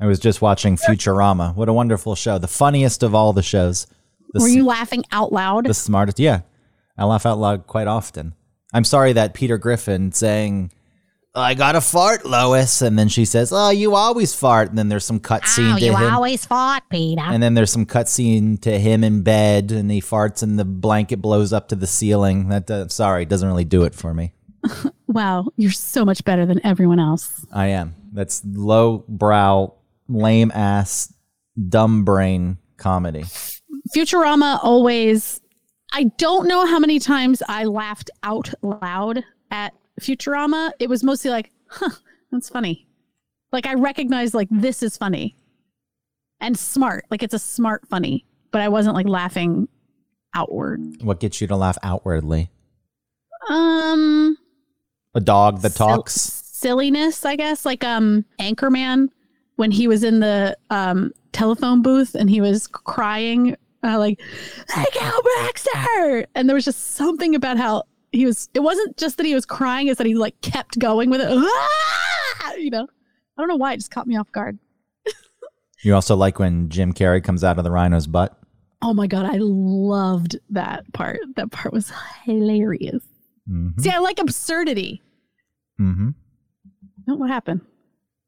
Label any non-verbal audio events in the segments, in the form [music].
I was just watching Futurama. What a wonderful show. The funniest of all the shows. The, Were s- you laughing out loud? the smartest. Yeah. I laugh out loud quite often. I'm sorry that Peter Griffin saying, I got a fart, Lois. And then she says, Oh, you always fart. And then there's some cutscene oh, to you him. always fought, Peter. And then there's some cutscene to him in bed, and he farts, and the blanket blows up to the ceiling. That uh, sorry doesn't really do it for me. [laughs] wow, you're so much better than everyone else. I am. That's low brow, lame ass, dumb brain comedy. Futurama always. I don't know how many times I laughed out loud at Futurama. It was mostly like, huh, that's funny. Like I recognized like this is funny and smart. Like it's a smart funny, but I wasn't like laughing outward. What gets you to laugh outwardly? Um, A dog that talks. silliness, I guess. Like um, Anchorman when he was in the um telephone booth and he was crying, uh, like, "Hey, Cal Baxter!" And there was just something about how he was. It wasn't just that he was crying; it's that he like kept going with it. Ah! You know, I don't know why it just caught me off guard. You also like when Jim Carrey comes out of the rhino's butt. Oh my god, I loved that part. That part was hilarious. Mm-hmm. See, I like absurdity. mm-hmm. What happened?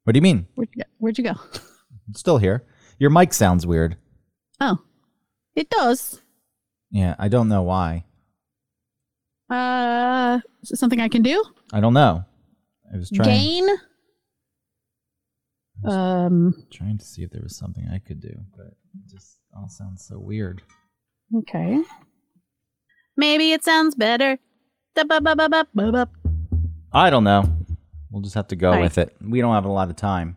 What do you mean? Where'd you go? Where'd you go? Still here. Your mic sounds weird. Oh, it does. Yeah, I don't know why. Uh, is it something I can do? I don't know. I was trying Gain. Um. trying to see if there was something I could do, but it just all sounds so weird. Okay. Maybe it sounds better. I don't know. We'll just have to go All right. with it. We don't have a lot of time.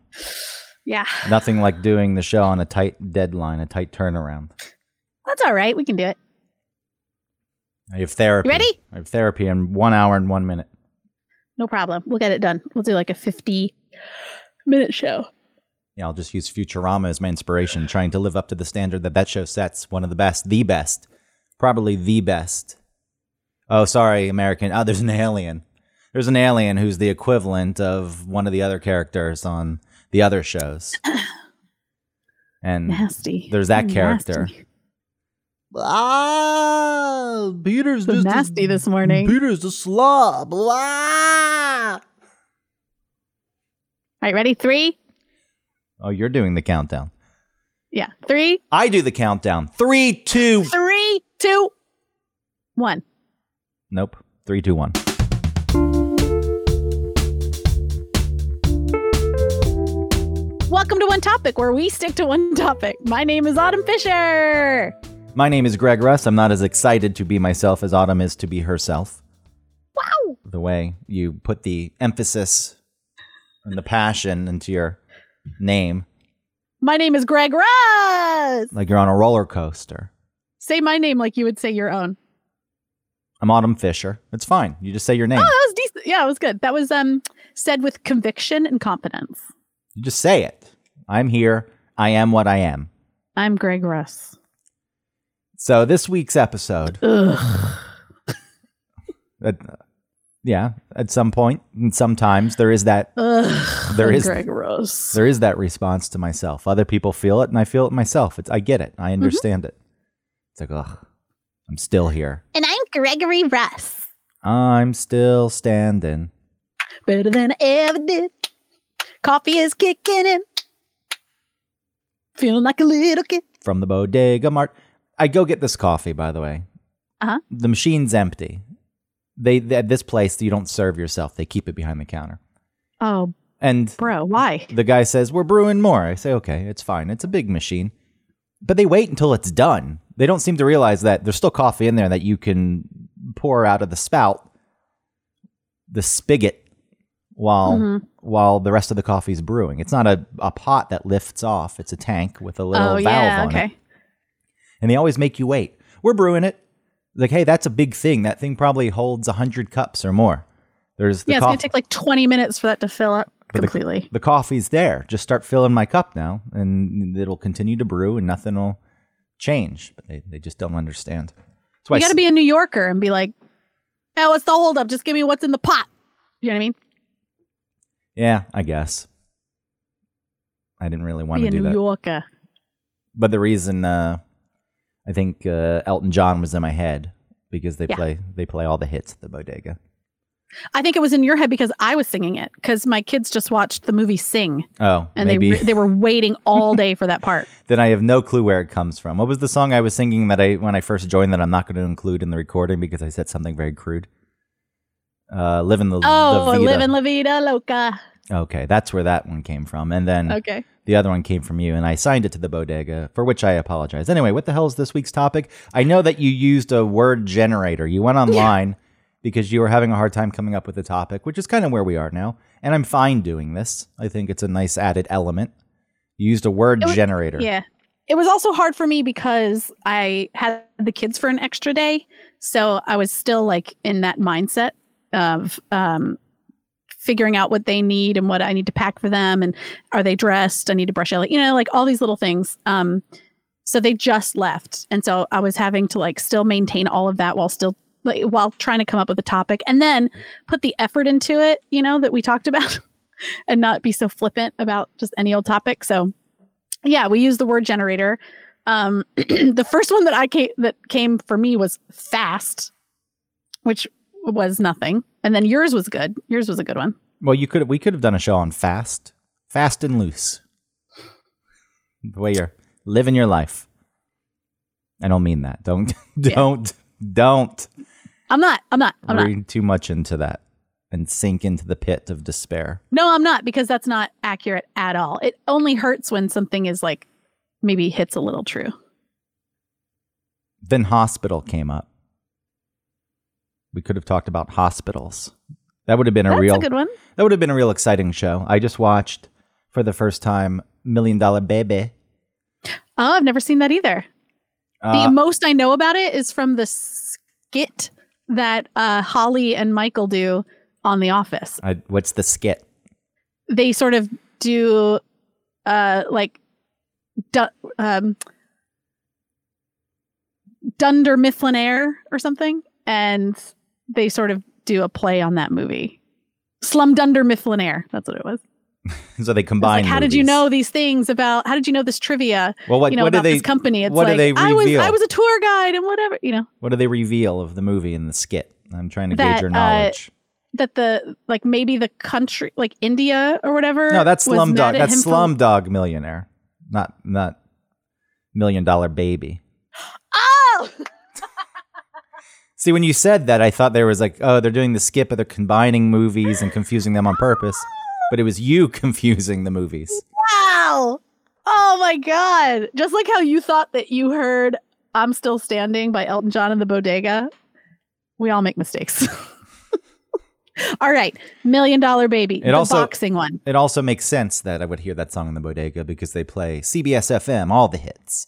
Yeah, Nothing like doing the show on a tight deadline, a tight turnaround. that's all right. We can do it. I have therapy. You ready? I have therapy in one hour and one minute. No problem. We'll get it done. We'll do like a fifty-minute show. Yeah, I'll just use Futurama as my inspiration, trying to live up to the standard that that show sets. One of the best, the best, probably the best. Oh, sorry, American. Oh, there's an alien. There's an alien who's the equivalent of one of the other characters on the other shows. [coughs] And Nasty. there's that Nasty. character. Ah, Peter's So nasty this morning. Peter's a slob. Ah! All right, ready? Three. Oh, you're doing the countdown. Yeah, three, I do the countdown. Three, two. three, two, one. Nope. Three, two, one. Welcome to One Topic, where we stick to one topic. My name is Autumn Fisher. My name is Greg Russ. I'm not as excited to be myself as Autumn is to be herself. Wow. The way you put the emphasis and the passion into your name, My name is Greg Russ. like you're on a roller coaster. Say my name like you would say your own. I'm Autumn Fisher. It's fine. You just say your name. Oh, that was decent. Yeah, it was good. That was um said with conviction and confidence. You just say it. I'm here. I am what I am. I'm Greg Russ. So this week's episode, Ugh. [laughs] uh, yeah, at some point, and sometimes there is that Ugh. There is- Greg Russ. there is that response to myself. Other people feel it, and I feel it myself. It's, I get it. I understand it. It's like, ugh, I'm still here. And I'm Gregory Russ. I'm still standing. Better than I ever did. Coffee is kicking in. Feeling like a little kid. from the bodega mart. I go get this coffee, by the way. Uh-huh. The machine's empty. They, they at this place you don't serve yourself. They keep it behind the counter. Oh, And bro, why? the guy says, "We're brewing more." I say, "Okay, it's fine. It's a big machine." But they wait until it's done. They don't seem to realize that there's still coffee in there that you can pour out of the spout, the spigot, while Mhm. while the rest of the coffee is brewing. It's not a, a pot that lifts off. It's a tank with a little Oh, valve yeah. on it and they always make you wait. We're brewing it. Like, hey, that's a big thing. That thing probably holds hundred cups or more. There's the Yeah, it's gonna take like 20 minutes for that to fill up But the- completely. the coffee's there. Just start filling my cup now, and it'll continue to brew, and nothing will change. But they, they just don't understand. That's why You got to be a New Yorker and be like, oh, what's the holdup? Just give me what's in the pot. You know what I mean? Yeah, I guess. I didn't really want Be to a do New that. Yorker. But the reason uh, I think uh, Elton John was in my head because they Yeah. play they play all the hits at the bodega. I think it was in your head because I was singing it because my kids just watched the movie Sing Oh, and maybe they re- they were [laughs] waiting all day for that part. then I have no clue where it comes from. What was the song I was singing that I when I first joined that I'm not going to include in the recording because I said something very crude. Uh, living the Oh, the living La Vida Loca. Okay, that's where that one came from, and then Okay. the other one came from you, and I signed it to the bodega, for which I apologize. Anyway, what the hell is this week's topic? I know that you used a word generator. You went online because you were having a hard time coming up with a topic, which is kind of where we are now, and I'm fine doing this. I think it's a nice added element. You used a word was- generator. Yeah. It was also hard for me because I had the kids for an extra day. So I was still like in that mindset of um, figuring out what they need and what I need to pack for them. And are they dressed? I need to brush Ellie, you know, like all these little things. Um, so they just left. And so I was having to like still maintain all of that while still like, while trying to come up with a topic and then put the effort into it, you know, that we talked about [laughs] and not be so flippant about just any old topic. So yeah, we use the word generator. Um, [clears throat] the first one that I came that came for me was fast, which was nothing, and then yours was good. Yours was a good one. Well, you could we could have done a show on fast, fast and loose. The way you're living your life. I don't mean that. Don't [laughs] don't don't I'm not. I'm not. I'm not. read too much into that and sink into the pit of despair. No, I'm not because that's not accurate at all. It only hurts when something is like maybe hits a little true. Then hospital came up. We could have talked about hospitals. That would have been a That's real a good one. that would have been a real exciting show. I just watched for the first time Million Dollar Baby. Oh, I've never seen that either. Uh, the most I know about it is from the skit that uh, Holly and Michael do on The Office. I, what's the skit? they sort of do uh like du- um Dunder Mifflin Air or something and they sort of do a play on that movie. Slum Dunder Mifflin Air. That's what it was. [laughs] So they combine. like, how did you know these things about? How did you know this trivia? Well, what you know what do about they this company? It's what do like they I was reveal? I was a tour guide and whatever. You know what do they reveal of the movie in the skit? I'm trying to That, gauge your uh, knowledge. that the like maybe the country like India or whatever. no, that's was Slum mad Dog. at That's him for- Slum Dog Millionaire, not not Million Dollar Baby. [gasps] Oh, See, when you said that, I thought there was like, oh, they're doing the skip, but they're combining movies and confusing them on purpose. But it was you [laughs] confusing the movies. Wow. Oh my God. Just like how you thought that you heard I'm Still Standing by Elton John in the bodega. We all make mistakes. [laughs] all right. Million Dollar Baby. It the also- boxing one. It also makes sense that I would hear that song in the bodega because they play CBS FM, all the hits.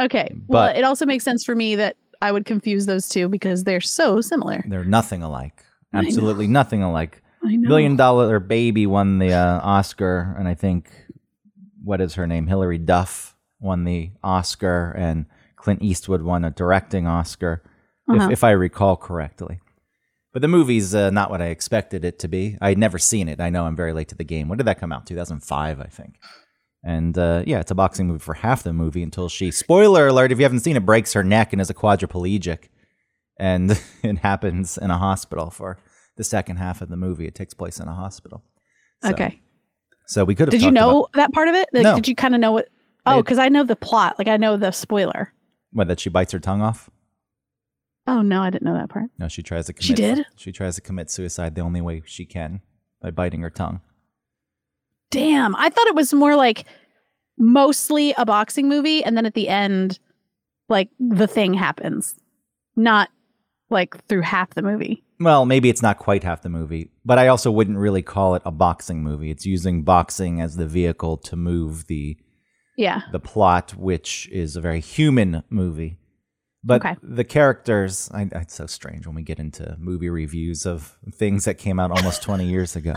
Okay. well, but- it also makes sense for me that I would confuse those two because they're so similar. They're nothing alike. Absolutely nothing alike. I know. Million Dollar Baby won the uh, Oscar, and I think what is her name? Hilary Duff won the Oscar, and Clint Eastwood won a directing Oscar, Uh-huh. if, if I recall correctly. But the movie's uh, not what I expected it to be. I'd never seen it. I know I'm very late to the game. When did that come out? 2005, I think. And uh, yeah, it's a boxing movie for half the movie until she, spoiler alert, if you haven't seen it, breaks her neck and is a quadriplegic. And [laughs] it happens in a hospital for the second half of the movie. It takes place in a hospital. So- okay. So we could have Did you know about that part of it? Like, No. Did you kind of know what? Oh, because I know the plot. Like I know the spoiler. what, that she bites her tongue off? Oh no, I didn't know that part. No, she tries to commit She did? She tries to commit suicide the only way she can by biting her tongue. Damn, I thought it was more like mostly a boxing movie, and then at the end, like the thing happens, not like through half the movie. Well, maybe it's not quite half the movie, but I also wouldn't really call it a boxing movie. It's using boxing as the vehicle to move the Yeah. the plot, which is a very human movie. But Okay. the characters, I, it's so strange when we get into movie reviews of things that came out almost 20 years ago.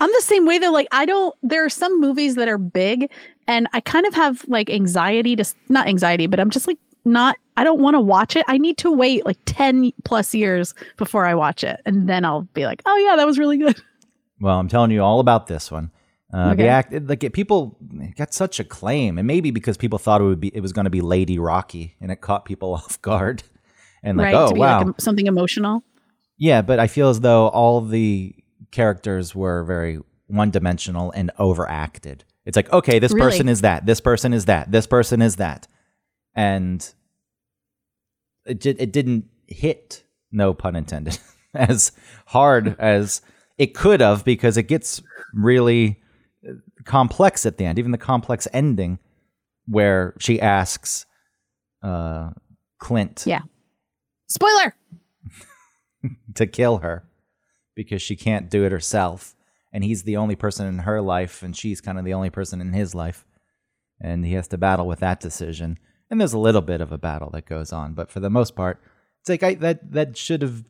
I'm the same way though. Like I don't. There are some movies that are big, and I kind of have like anxiety to not anxiety, but I'm just like not. I don't want to watch it. I need to wait like ten plus years before I watch it, and then I'll be like, oh yeah, that was really good. Well, I'm telling you all about this one. Uh, Okay. The act, it- like it, people got such acclaim, and maybe because people thought it would be, it was going to be Lady Rocky, and it caught people [laughs] off guard, and like, right? oh to be wow, like a- something emotional. yeah. But I feel as though all the characters were very one-dimensional and overacted. It's like, okay, this Really? person is that, this person is that, this person is that, and it it didn't hit, no pun intended, [laughs] as hard as it could have because it gets really uh, complex at the end. Even the complex ending, where she asks uh, Clint Yeah. Spoiler. [laughs] to kill her because she can't do it herself, and he's the only person in her life, and she's kind of the only person in his life, and he has to battle with that decision. And there's a little bit of a battle that goes on, but for the most part, it's like I, that that should have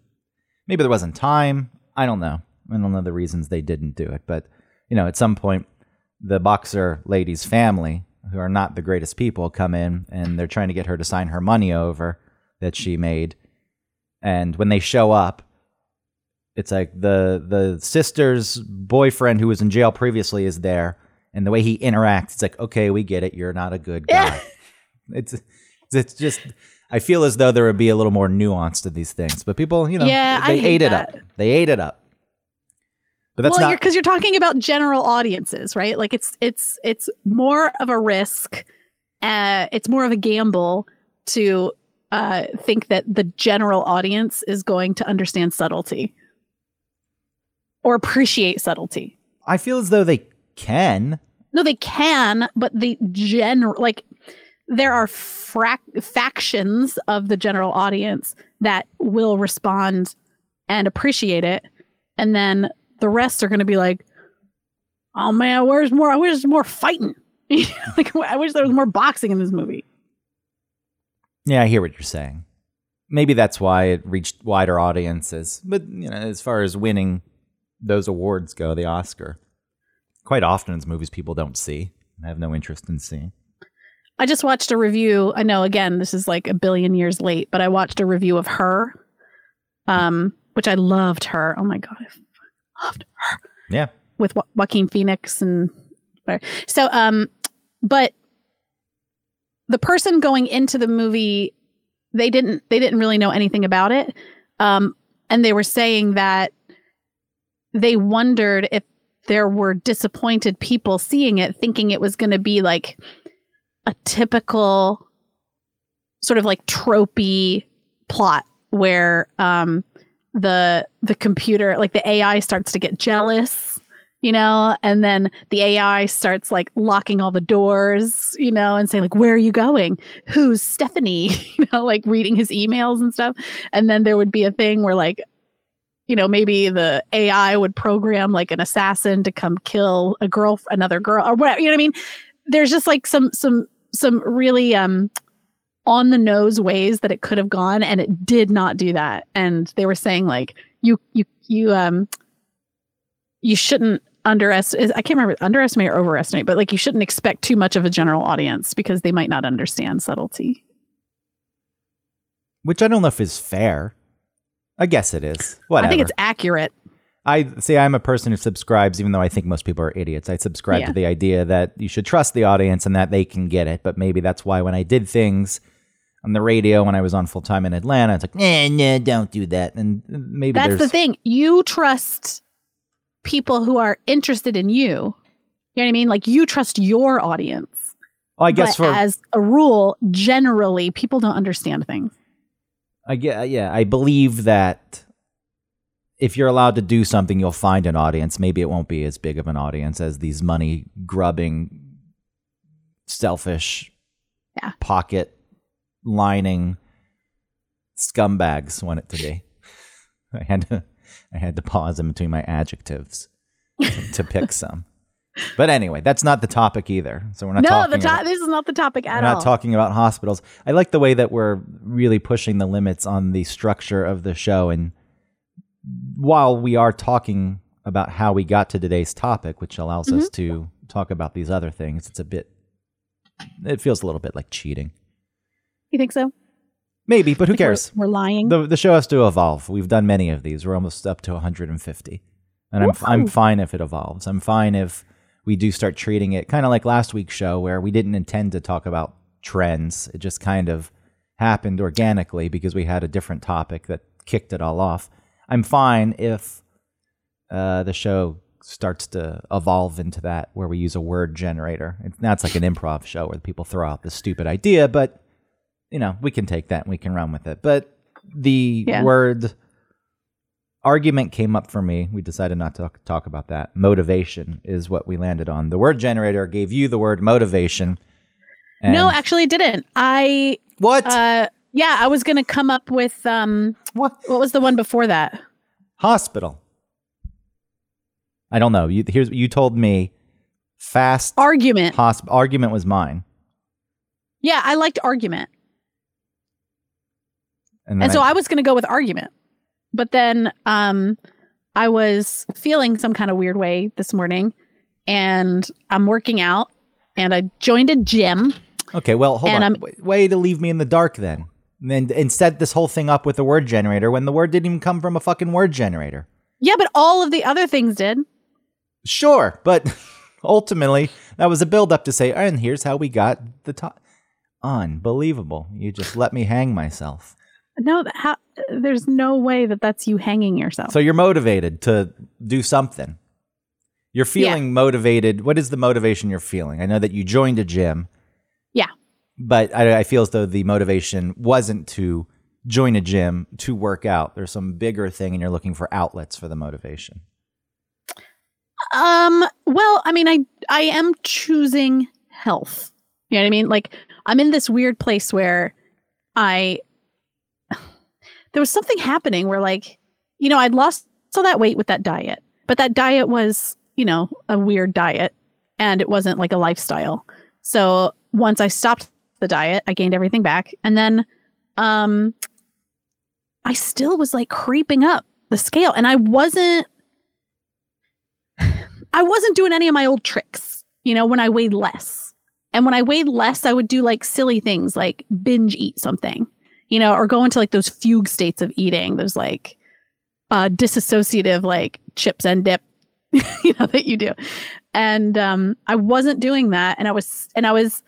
maybe there wasn't time. I don't know. I don't know the reasons they didn't do it, but you know, at some point, the boxer lady's family, who are not the greatest people, come in and they're trying to get her to sign her money over that she made. And when they show up, it's like the the sister's boyfriend who was in jail previously is there, and the way he interacts, it's like, okay, we get it. You're not a good guy. it's it's just. I feel as though there would be a little more nuance to these things, but people, you know, Yeah, they ate it up. They ate it up. But that's well, not because you're, talking about general audiences, right? Like it's it's it's more of a risk. Uh, it's more of a gamble to uh, think that the general audience is going to understand subtlety or appreciate subtlety. I feel as though they can. No, they can, but the general like there are frac- factions of the general audience that will respond and appreciate it, and then the rest are going to be like, "Oh man, where's more? I wish there's more fighting. [laughs] like I wish there was more boxing in this movie." Yeah, I hear what you're saying. Maybe that's why it reached wider audiences. But you know, as far as winning those awards go, the Oscar, quite often it's movies people don't see and have no interest in seeing. I just watched a review. I know again this is like a billion years late, but I watched a review of her, um, which I loved her. Oh my god, I loved her. Yeah. with jo- Joaquin Phoenix and so um but the person going into the movie they didn't they didn't really know anything about it um and they were saying that they wondered if there were disappointed people seeing it thinking it was going to be like a typical sort of like tropey plot where um the the computer like the AI starts to get jealous you know and then the AI starts like locking all the doors you know and saying like where are you going? Who's Stephanie? [laughs] You know like reading his emails and stuff. And then there would be a thing where like you know maybe the AI would program like an assassin to come kill a girl another girl or whatever you know what I mean? There's just like some some some really um on the nose ways that it could have gone and it did not do that. And they were saying like you you you um you shouldn't underestimate i can't remember underestimate or overestimate but like you shouldn't expect too much of a general audience because they might not understand subtlety. Which I don't know if is fair. I guess it is. Whatever. i think it's accurate I see. I'm a person who subscribes, even though I think most people are idiots. I subscribe Yeah. to the idea that you should trust the audience and that they can get it. But maybe that's why when I did things on the radio when I was on full time in Atlanta, it's like, nah, nah, don't do that. And maybe that's the thing you trust people who are interested in you you know what i mean like you trust your audience Well, I guess but for as a rule generally people don't understand things I get, uh, yeah, I believe that if you're allowed to do something, you'll find an audience. Maybe it won't be as big of an audience as these money grubbing, selfish, Yeah. pocket lining scumbags want it to be. [laughs] I had to, I had to pause in between my adjectives to pick some. But anyway, that's not the topic either. So we're not no talking the about- this is not the topic at all. we're not talking about hospitals. I like the way that we're really pushing the limits on the structure of the show. And while we are talking about how we got to today's topic, which allows us Mm-hmm. to talk about these other things, it's a bit, it feels a little bit like cheating. you think so Maybe, but who Like we're- cares? we're, lying The, the show has to evolve. We've done many of these. We're almost up to 150. And I'm, I'm fine if it evolves. I'm fine if we do start treating it kind of like last week's show where we didn't intend to talk about trends. It just kind of happened organically because we had a different topic that kicked it all off. I'm fine if uh, the show starts to evolve into that where we use a word generator. It's, now it's like an improv show where people throw out this stupid idea, but you know we can take that and we can run with it. But the Yeah. word argument came up for me. We decided not to talk, talk about that. Motivation is what we landed on. The word generator gave you the word motivation. no, actually, it didn't. I what? uh, yeah, I was gonna come up with um, what? what was the one before that? Hospital. I don't know. You here's you told me fast Argument. hosp- argument was mine. Yeah, I liked argument. And, And so I was going to go with argument. But then um I was feeling some kind of weird way this morning and I'm working out and I joined a gym. Okay, well, hold And on. I'm- Way- to leave me in the dark then. And then and set this whole thing up with a word generator when the word didn't even come from a fucking word generator. Yeah, but all of the other things did. Sure, but [laughs] ultimately that was a build up to say, and here's how we got the top. Unbelievable! You just let me hang myself. No, how, there's no way that that's you hanging yourself. So you're motivated to do something. You're feeling motivated. What is the motivation you're feeling? I know that you joined a gym. Yeah. But I, I feel as though the motivation wasn't to join a gym to work out. There's some bigger thing, and you're looking for outlets for the motivation. Um, well, I mean, I I am choosing health. You know what I mean? Like I'm in this weird place where I there was something happening where like, you know, I'd lost all that weight with that diet. But that diet was, you know, a weird diet and it wasn't like a lifestyle. So once I stopped the diet, I gained everything back. And then um I still was like creeping up the scale and I wasn't [sighs] I wasn't doing any of my old tricks, you know, when I weighed less. And when I weighed less, I would do like silly things like binge eat something, you know, or go into like those fugue states of eating. those like uh disassociative like chips and dip, [laughs] you know, that you do. And um I wasn't doing that. And I was and I was,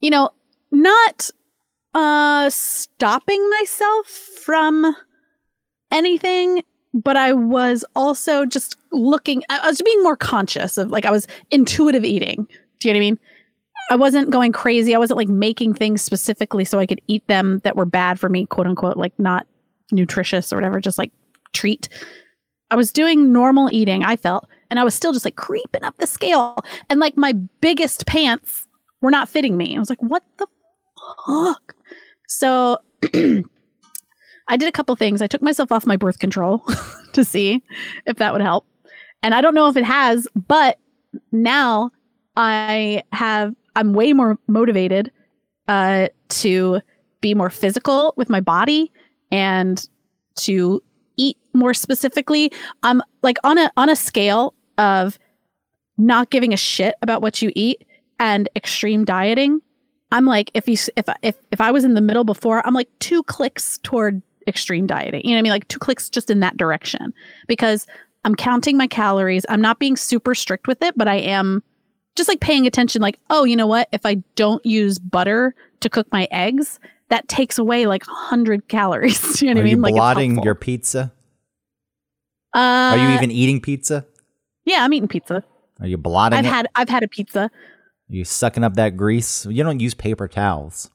you know, not uh stopping myself from anything but I was also just looking, I I was being more conscious of like, I was intuitive eating. Do you know what I mean? I wasn't going crazy. I wasn't like making things specifically so I could eat them that were bad for me, quote unquote, like not nutritious or whatever, just like treat. I was doing normal eating, I felt, and I was still just like creeping up the scale. And like my biggest pants were not fitting me. I was like, what the fuck? So [clears throat] I did a couple things. I took myself off my birth control [laughs] to see if that would help. And I don't know if it has, but now I have I'm way more motivated uh to be more physical with my body and to eat more specifically. I'm like on a on a scale of not giving a shit about what you eat and extreme dieting. I'm like if you if if if I was in the middle before, I'm like two clicks toward extreme dieting. You know what I mean? Like two clicks just in that direction because I'm counting my calories. I'm not being super strict with it, but I am just like paying attention like, oh, you know what? If I don't use butter to cook my eggs, that takes away like 100 calories. [laughs] you know what Are I mean? you like blotting your pizza? uh, Are you even eating pizza? Yeah, I'm eating pizza. Are you blotting I've it? had I've had a pizza. Are you sucking up that grease? You don't use paper towels.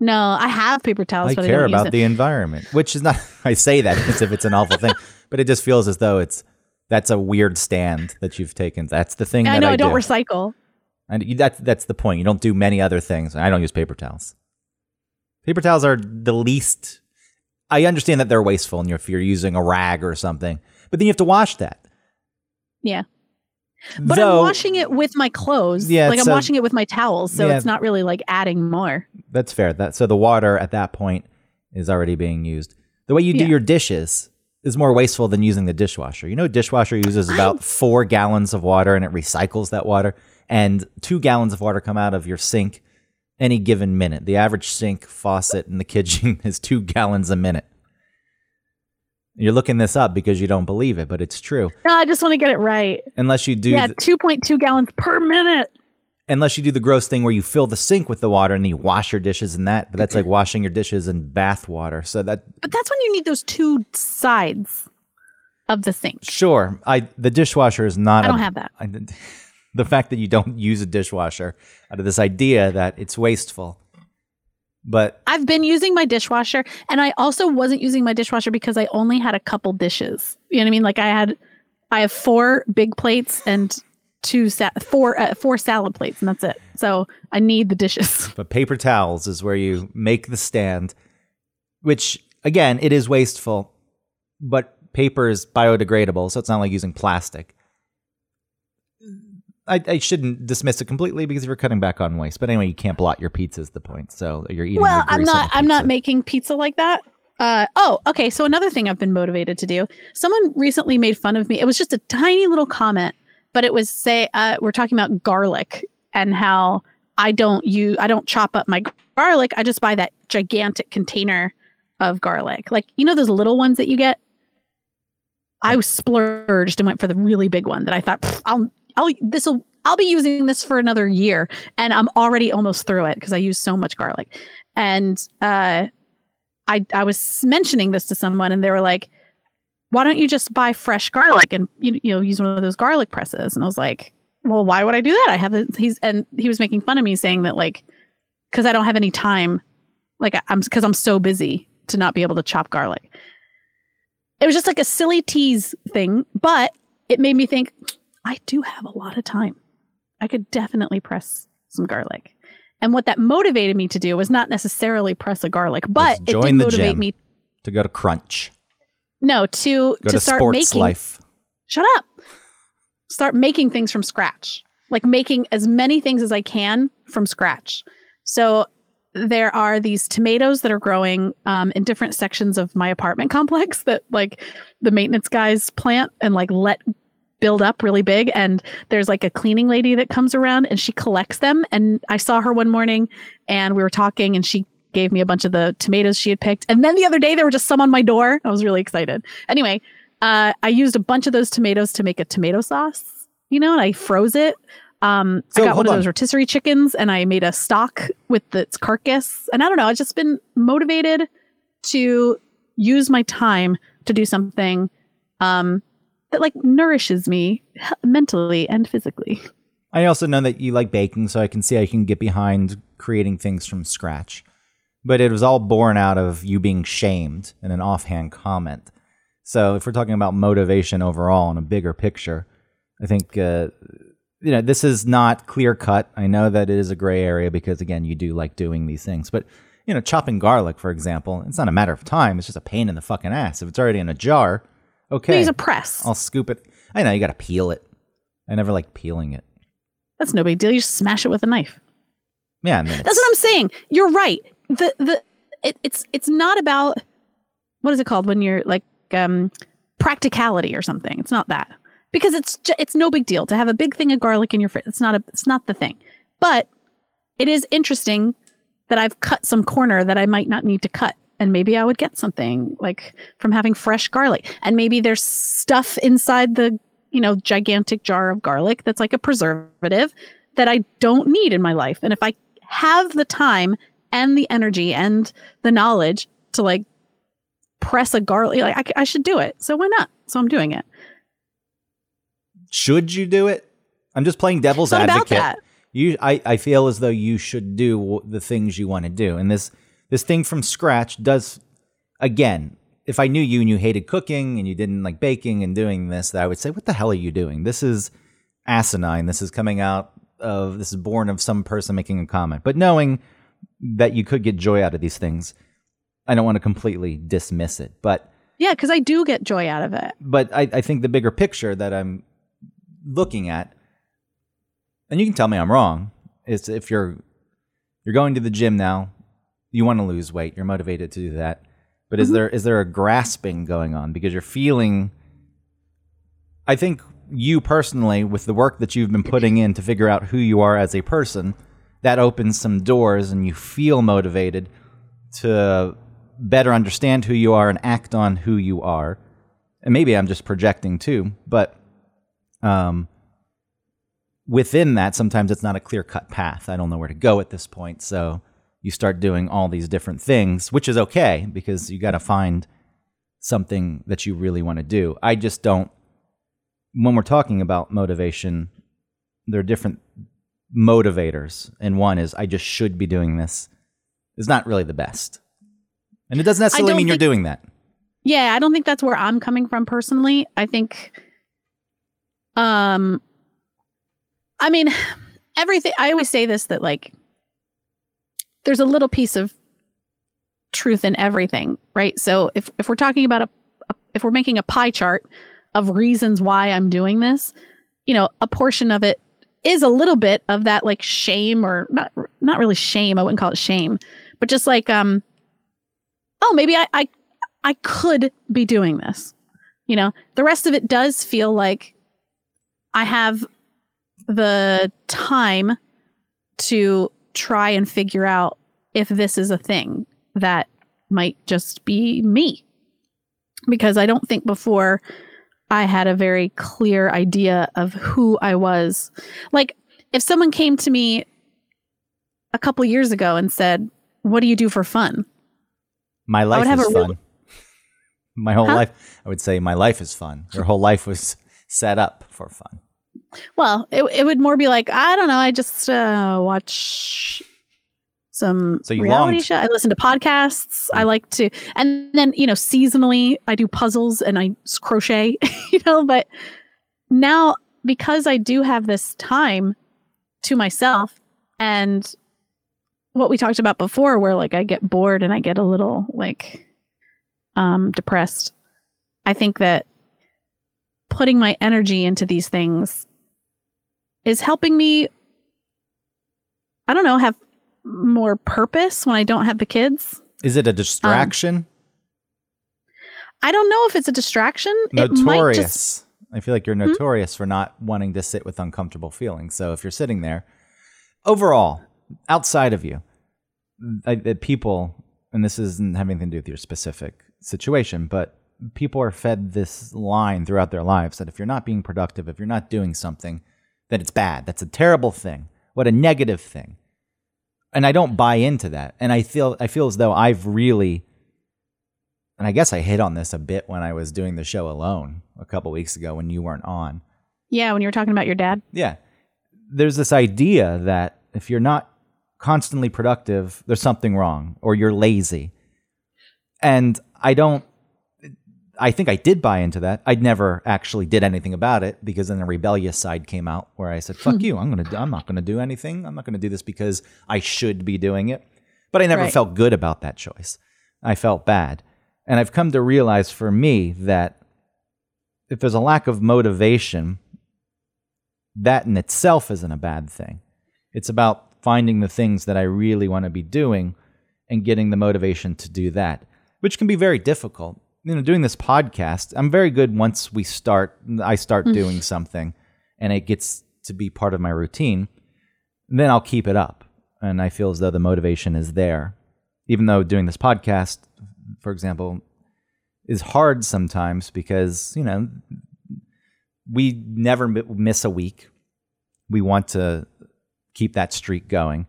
No, I have paper towels, I but care I don't about the environment, which is not. [laughs] I say that as if it's an awful thing, but it just feels as though it's that's a weird stand that you've taken. That's the thing I know I, I don't do. recycle. and you, that's that's the point. You don't do many other things. I don't use paper towels. Paper towels are the least. I understand that they're wasteful, and if you're using a rag or something, but then you have to wash that. Yeah. But Though- I'm washing it with my clothes. Yeah, like I'm so- washing it with my towels, so Yeah. it's not really like adding more. That's fair. That so the water at that point is already being used. The way you do Yeah. your dishes is more wasteful than using the dishwasher. You know, dishwasher uses about four gallons of water and it recycles that water, and two gallons of water come out of your sink any given minute. The average sink faucet in the kitchen [laughs] is two gallons a minute. You're looking this up because you don't believe it, but it's true. No, I just want to get it right. Unless you do Yeah, th- 2.2 gallons per minute. Unless you do the gross thing where you fill the sink with the water and then you wash your dishes and that, but that's like mm-hmm. washing your dishes in bath water. So that But that's when you need those two sides of the sink. sure, I the dishwasher is not I don't a- have that. I, [laughs] the fact that you don't use a dishwasher out of this idea that it's wasteful. But I've been using my dishwasher, and I also wasn't using my dishwasher because I only had a couple dishes. You know what I mean? Like I had, I have four big plates and two sa- four uh, four salad plates, and that's it. So I need the dishes. [laughs] but paper towels is where you make the stand, which again, it is wasteful, but paper is biodegradable, so it's not like using plastic. I, I shouldn't dismiss it completely because you're cutting back on waste. But anyway, you can't blot your pizza is the point. So you're eating. well, I'm not. I'm not making pizza like that. Uh, oh, okay. So another thing I've been motivated to do. Someone recently made fun of me. It was just a tiny little comment, but it was say uh, we're talking about garlic and how I don't use I don't chop up my garlic. I just buy that gigantic container of garlic. Like you know those little ones that you get. I was splurged and went for the really big one that I thought I'll I'll this will I'll be using this for another year and I'm already almost through it because I use so much garlic. And uh I I was mentioning this to someone and they were like, "Why don't you just buy fresh garlic and you, you know use one of those garlic presses?" And I was like, "Well, why would I do that? I have it." He's and he was making fun of me saying that like because I don't have any time, like I'm because I'm so busy to not be able to chop garlic. It was just like a silly tease thing, but it made me think I do have a lot of time. I could definitely press some garlic. And what that motivated me to do was not necessarily press a garlic, but it did motivate me to go to Crunch, no to go to, to, start Sports making Life. shut up. Start making things from scratch. Like making as many things as I can from scratch. So there are these tomatoes that are growing um, in different sections of my apartment [laughs] complex that like the maintenance guys plant and like let build up really big and there's like a cleaning lady that comes around and she collects them and i saw her one morning and we were talking and she gave me a bunch of the tomatoes she had picked and then the other day there were just some on my door i was really excited anyway uh, i used a bunch of those tomatoes to make a tomato sauce you know and i froze it um, So, i got one of on. those rotisserie chickens and i made a stock with its carcass and i don't know i've just been motivated to use my time to do something um, that like nourishes me mentally and physically. I also know that you like baking, so I can see I can get behind creating things from scratch. But it was all born out of you being shamed in an offhand comment. So if we're talking about motivation overall in a bigger picture, I think uh, you know this is not clear cut. I know that it is a gray area because again, you do like doing these things, but you know, chopping garlic, for example, it's not a matter of time. It's just a pain in the fucking ass. If it's already in a jar, okay, Use a press. I'll scoop it. I know you got to peel it. I never like peeling it. That's no big deal. You just smash it with a knife. Yeah, That's what I'm saying. You're right. The the it, it's it's not about what is it called when you're like um practicality or something. It's not that because it's ju- it's no big deal to have a big thing of garlic in your fridge. It's not a it's not the thing. But it is interesting that I've cut some corner that I might not need to cut. And maybe I would get something like from having fresh garlic. And maybe there's stuff inside the, you know, gigantic jar of garlic that's like a preservative that I don't need in my life. And if I have the time and the energy and the knowledge to like press a garlic, like I should do it. So why not? So I'm doing it. should you do it? I'm just playing devil's not about advocate. that. You, I, I feel as though you should do the things you want to do, and this this thing from scratch does. Again, if I knew you and you hated cooking and you didn't like baking and doing this, that I would say, "What the hell are you doing? This is asinine. This is coming out of this is born of some person making a comment." But knowing that you could get joy out of these things, I don't want to completely dismiss it. But Yeah, because I do get joy out of it. but I, I think the bigger picture that I'm looking at, and you can tell me I'm wrong, is if you're you're going to the gym now, you want to lose weight, you're motivated to do that. But is mm-hmm. there is there a grasping going on because you're feeling? I think you personally, with the work that you've been putting in to figure out who you are as a person, that opens some doors, and you feel motivated to better understand who you are and act on who you are. And maybe I'm just projecting too, but um, within that, sometimes it's not a clear cut path. I don't know where to go at this point. So you start doing all these different things, which is okay because you got to find something that you really want to do. I just don't, when we're talking about motivation, there are different motivators. And one is, I just should be doing this, is not really the best. And it doesn't necessarily mean you're doing that. Yeah, I don't think that's where I'm coming from personally. I think um I mean, everything I always say this that like there's a little piece of truth in everything, right? So if if we're talking about a, a if we're making a pie chart of reasons why I'm doing this, you know, a portion of it is a little bit of that like shame or not not really shame, I wouldn't call it shame, but just like um oh, maybe I I I could be doing this. You know, the rest of it does feel like I have the time to try and figure out if this is a thing that might just be me. Because I don't think before I had a very clear idea of who I was. Like, if someone came to me a couple years ago and said, What do you do for fun? My life is a real- fun. [laughs] my whole Huh? life, I would say my life is fun. Your whole life was set up for fun. Well, it, it would more be like, I don't know, I just uh, watch some So you reality longed- show. I listen to podcasts. I like to, and then, you know, seasonally, I do puzzles and I crochet, [laughs] you know, but now because I do have this time to myself and what we talked about before, where like I get bored and I get a little like um, depressed, I think that putting my energy into these things is helping me i don't know have more purpose when i don't have the kids Is it a distraction? i don't know if it's a distraction notorious. just- Hmm? I feel like you're notorious for not wanting to sit with uncomfortable feelings. So if you're sitting there, overall, outside of you, I, that people, and this isn't having anything to do with your specific situation, but people are fed this line throughout their lives that if you're not being productive, if you're not doing something, that it's bad. That's a terrible thing. What a negative thing. And I don't buy into that. And I feel I feel as though I've really and I guess I hit on this a bit when I was doing the show alone a couple weeks ago when you weren't on. yeah when you were talking about your dad Yeah. There's this idea that if you're not constantly productive, there's something wrong or you're lazy. And I don't I think I did buy into that. I never actually did anything about it because then the rebellious side came out where I said, "Fuck hmm. you. I'm to I'm not going to do anything. I'm not going to do this because I should be doing it." But I never Right. felt good about that choice. I felt bad. And I've come to realize for me that if there's a lack of motivation, that in itself isn't a bad thing. It's about finding the things that I really want to be doing and getting the motivation to do that, which can be very difficult. You know, doing this podcast, I'm very good once we start, I start doing something and it gets to be part of my routine, then I'll keep it up. And I feel as though the motivation is there. Even though doing this podcast, for example, is hard sometimes because, you know, we never mi- miss a week. We want to keep that streak going.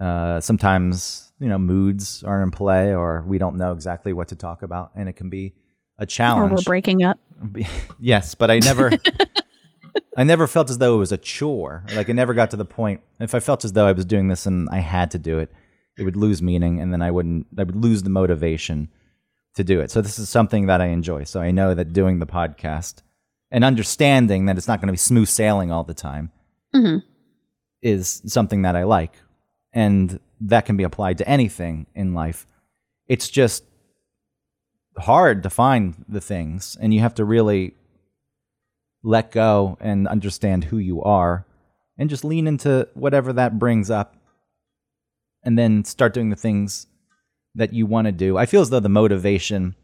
Uh, sometimes, you know, moods are in play or we don't know exactly what to talk about, and it can be a or we're breaking up yes, but I never, [laughs] I never felt as though it was a chore. Like it never got to the point. If I felt as though I was doing this and I had to do it, it would lose meaning, and then I wouldn't. I would lose the motivation to do it. So this is something that I enjoy. So I know that doing the podcast and understanding that it's not going to be smooth sailing all the time Mhm. is something that I like. And that can be applied to anything in life. It's just hard to find the things, and you have to really let go and understand who you are and just lean into whatever that brings up and then start doing the things that you want to do. I feel as though the motivation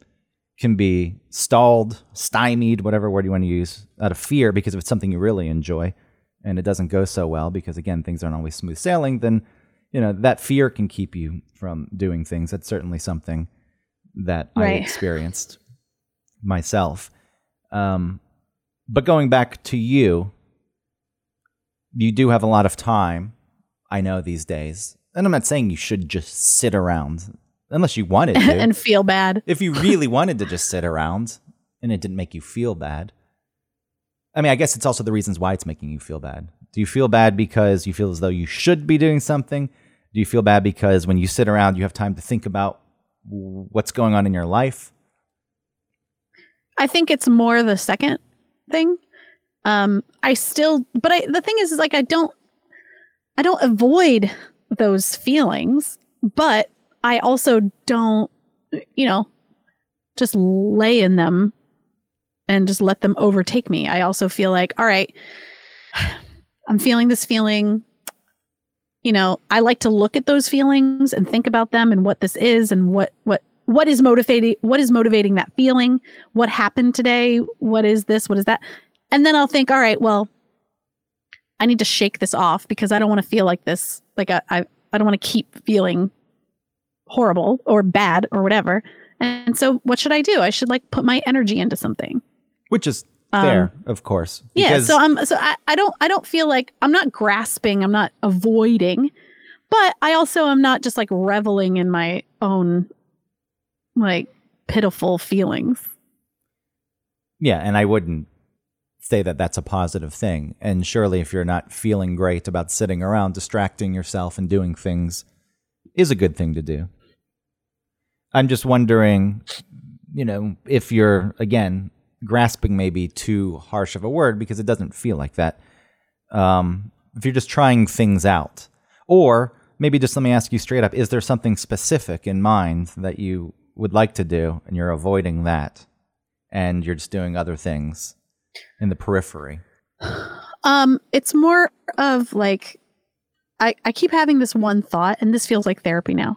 can be stalled, stymied, whatever word you want to use, out of fear because if it's something you really enjoy and it doesn't go so well because again things aren't always smooth sailing, then you know that fear can keep you from doing things. That's certainly something that I [laughs] experienced myself. Um, but going back to you, you do have a lot of time, I know these days. And I'm not saying you should just sit around unless you wanted [laughs] to. and feel bad. if you really wanted to just sit around and it didn't make you feel bad. I mean, I guess it's also the reasons why it's making you feel bad. Do you feel bad because you feel as though you should be doing something? Do you feel bad because when you sit around, you have time to think about what's going on in your life? I think it's more the second thing. Um, I still, but I, the thing is, is like, I don't, I don't avoid those feelings, but I also don't, you know, just lay in them and just let them overtake me. I also feel like, all right, [sighs] I'm feeling this feeling. You know, I like to look at those feelings and think about them and what this is and what what what is motivating what is motivating that feeling? What happened today? What is this? What is that? And then i'll think all right well i need to shake this off because i don't want to feel like this like i i, I don't want to keep feeling horrible or bad or whatever. And so what should i do? I should like put my energy into something. Which is Um, fair, of course. yeah so i'm so I, I don't i don't feel like i'm not grasping i'm not avoiding but i also am not just like reveling in my own like pitiful feelings Yeah, and I wouldn't say that that's a positive thing. And surely, if you're not feeling great about sitting around, distracting yourself and doing things is a good thing to do. I'm just wondering, you know, if you're, again, grasping maybe too harsh of a word because it doesn't feel like that. Um, if you're just trying things out, or maybe just let me ask you straight up is there something specific in mind that you would like to do and you're avoiding that? and you're just doing other things in the periphery. Um, it's more of like I, I keep having this one thought, and this feels like therapy now.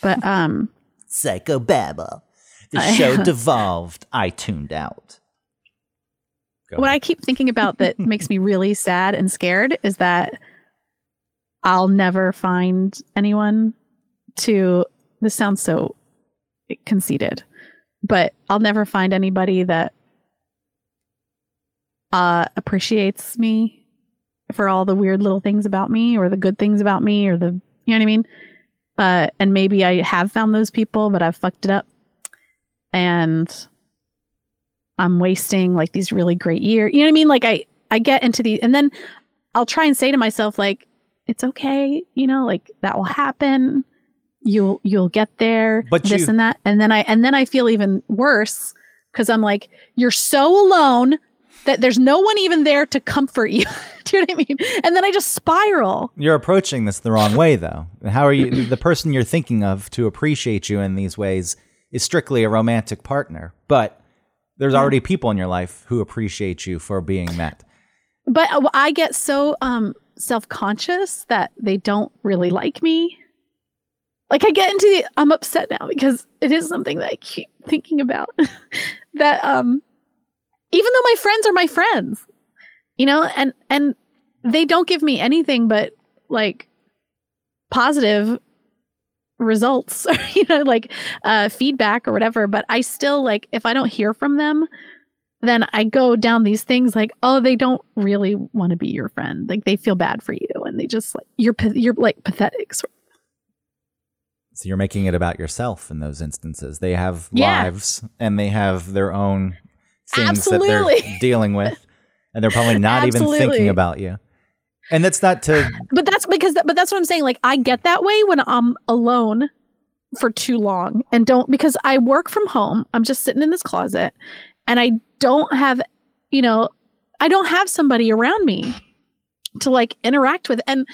But um [laughs] Psychobabble. The [laughs] show devolved. I tuned out. Go what I keep thinking about that [laughs] makes me really sad and scared is that I'll never find anyone to this sounds so conceited, but I'll never find anybody that uh appreciates me for all the weird little things about me or the good things about me or the you know what I mean? Uh and maybe I have found those people, but I've fucked it up. And I'm wasting like these really great years. You know what I mean? Like I I get into the and then I'll try and say to myself like it's okay, you know, like that will happen. You'll you'll get there. But this you- and that. And then I and then I feel even worse cuz I'm like you're so alone that there's no one even there to comfort you. [laughs] Do you know what I mean? And then I just spiral. You're approaching this the wrong way, though. How are you? the person you're thinking of to appreciate you in these ways is strictly a romantic partner, but there's already people in your life who appreciate you for being met. But uh, I get so um self-conscious that they don't really like me. Like I get into the I'm upset now because it is something that I keep thinking about. [laughs] that um even though my friends are my friends, you know, and and they don't give me anything but like positive results [laughs] you know like uh feedback or whatever but i still like if i don't hear from them then I go down these things like, oh, they don't really want to be your friend. Like they feel bad for you, and they just like you're you're like pathetic. So you're making it about yourself in those instances. They have Yeah. lives and they have their own things that they're dealing with, and they're probably [laughs] not even thinking about you. And that's not to But that's because, but that's what I'm saying. Like I get that way when I'm alone for too long, and don't because I work from home. I'm just sitting in this closet, and I don't have, you know, I don't have somebody around me to like interact with, and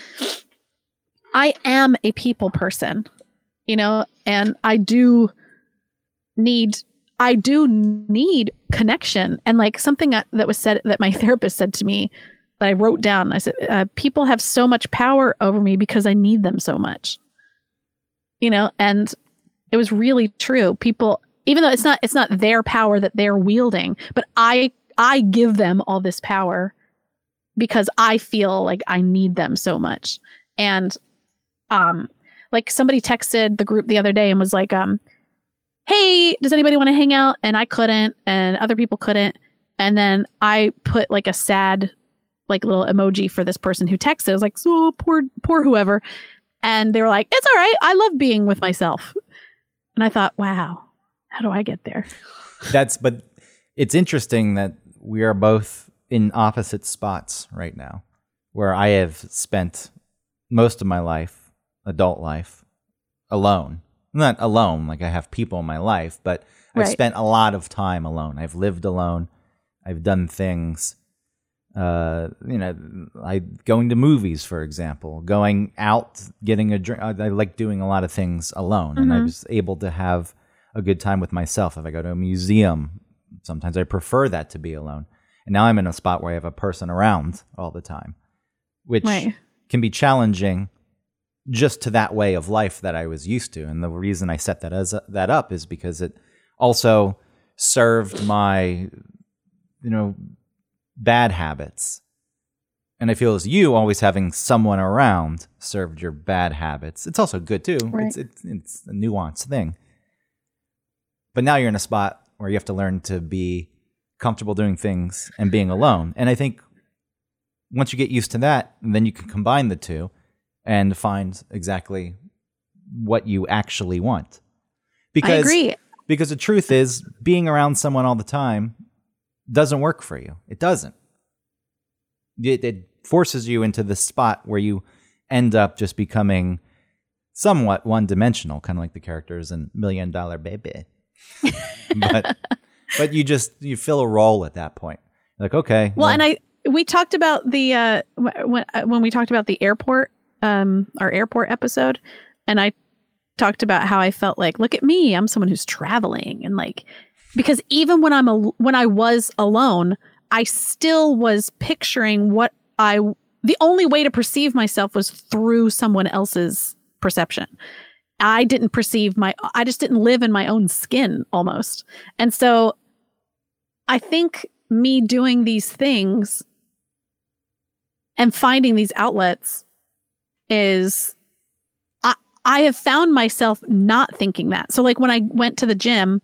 I am a people person, you know, and I do need I do need connection. And like something that, that was said that my [laughs] therapist said to me that I wrote down, I said, uh, people have so much power over me because I need them so much. You know, and it was really true. People, even though it's not it's not their power that they're wielding, but I I give them all this power because I feel like I need them so much. And um like somebody texted the group the other day and was like um hey, does anybody want to hang out? And I couldn't, and other people couldn't. And then I put like a sad, like little emoji for this person who texted. I was like, so poor, poor whoever. And they were like, it's all right. I love being with myself. And I thought, wow, how do I get there? That's, but it's interesting that we are both in opposite spots right now, where I have spent most of my life, adult life, alone. Not alone, like I have people in my life, but I've Right. spent a lot of time alone. I've lived alone. I've done things. Uh, you know, I going to movies, for example, going out, getting a drink. I, I like doing a lot of things alone, and I was able to have a good time with myself. If I go to a museum, sometimes I prefer that to be alone. And now I'm in a spot where I have a person around all the time, which Right. can be challenging just to that way of life that I was used to. And the reason I set that as that up is because it also served my you know bad habits. And I feel as you always having someone around served your bad habits. It's also good too. Right. It's, it's it's a nuanced thing. But now you're in a spot where you have to learn to be comfortable doing things and being alone. And I think once you get used to that, then you can combine the two and find exactly what you actually want. I agree. Because the truth is, being around someone all the time doesn't work for you. It doesn't. It, it forces you into this spot where you end up just becoming somewhat one dimensional, kind of like the characters in Million Dollar Baby. [laughs] but but you just you fill a role at that point. Like okay, Well, and I we talked about the uh when uh, when we talked about the airport um our airport episode and I talked about how I felt like look at me, I'm someone who's traveling and like because even when I'm a, when I was alone, I still was picturing what I the only way to perceive myself was through someone else's perception. I didn't perceive my I just didn't live in my own skin almost. And so I think me doing these things and finding these outlets is I I have found myself not thinking that. So like when I went to the gym,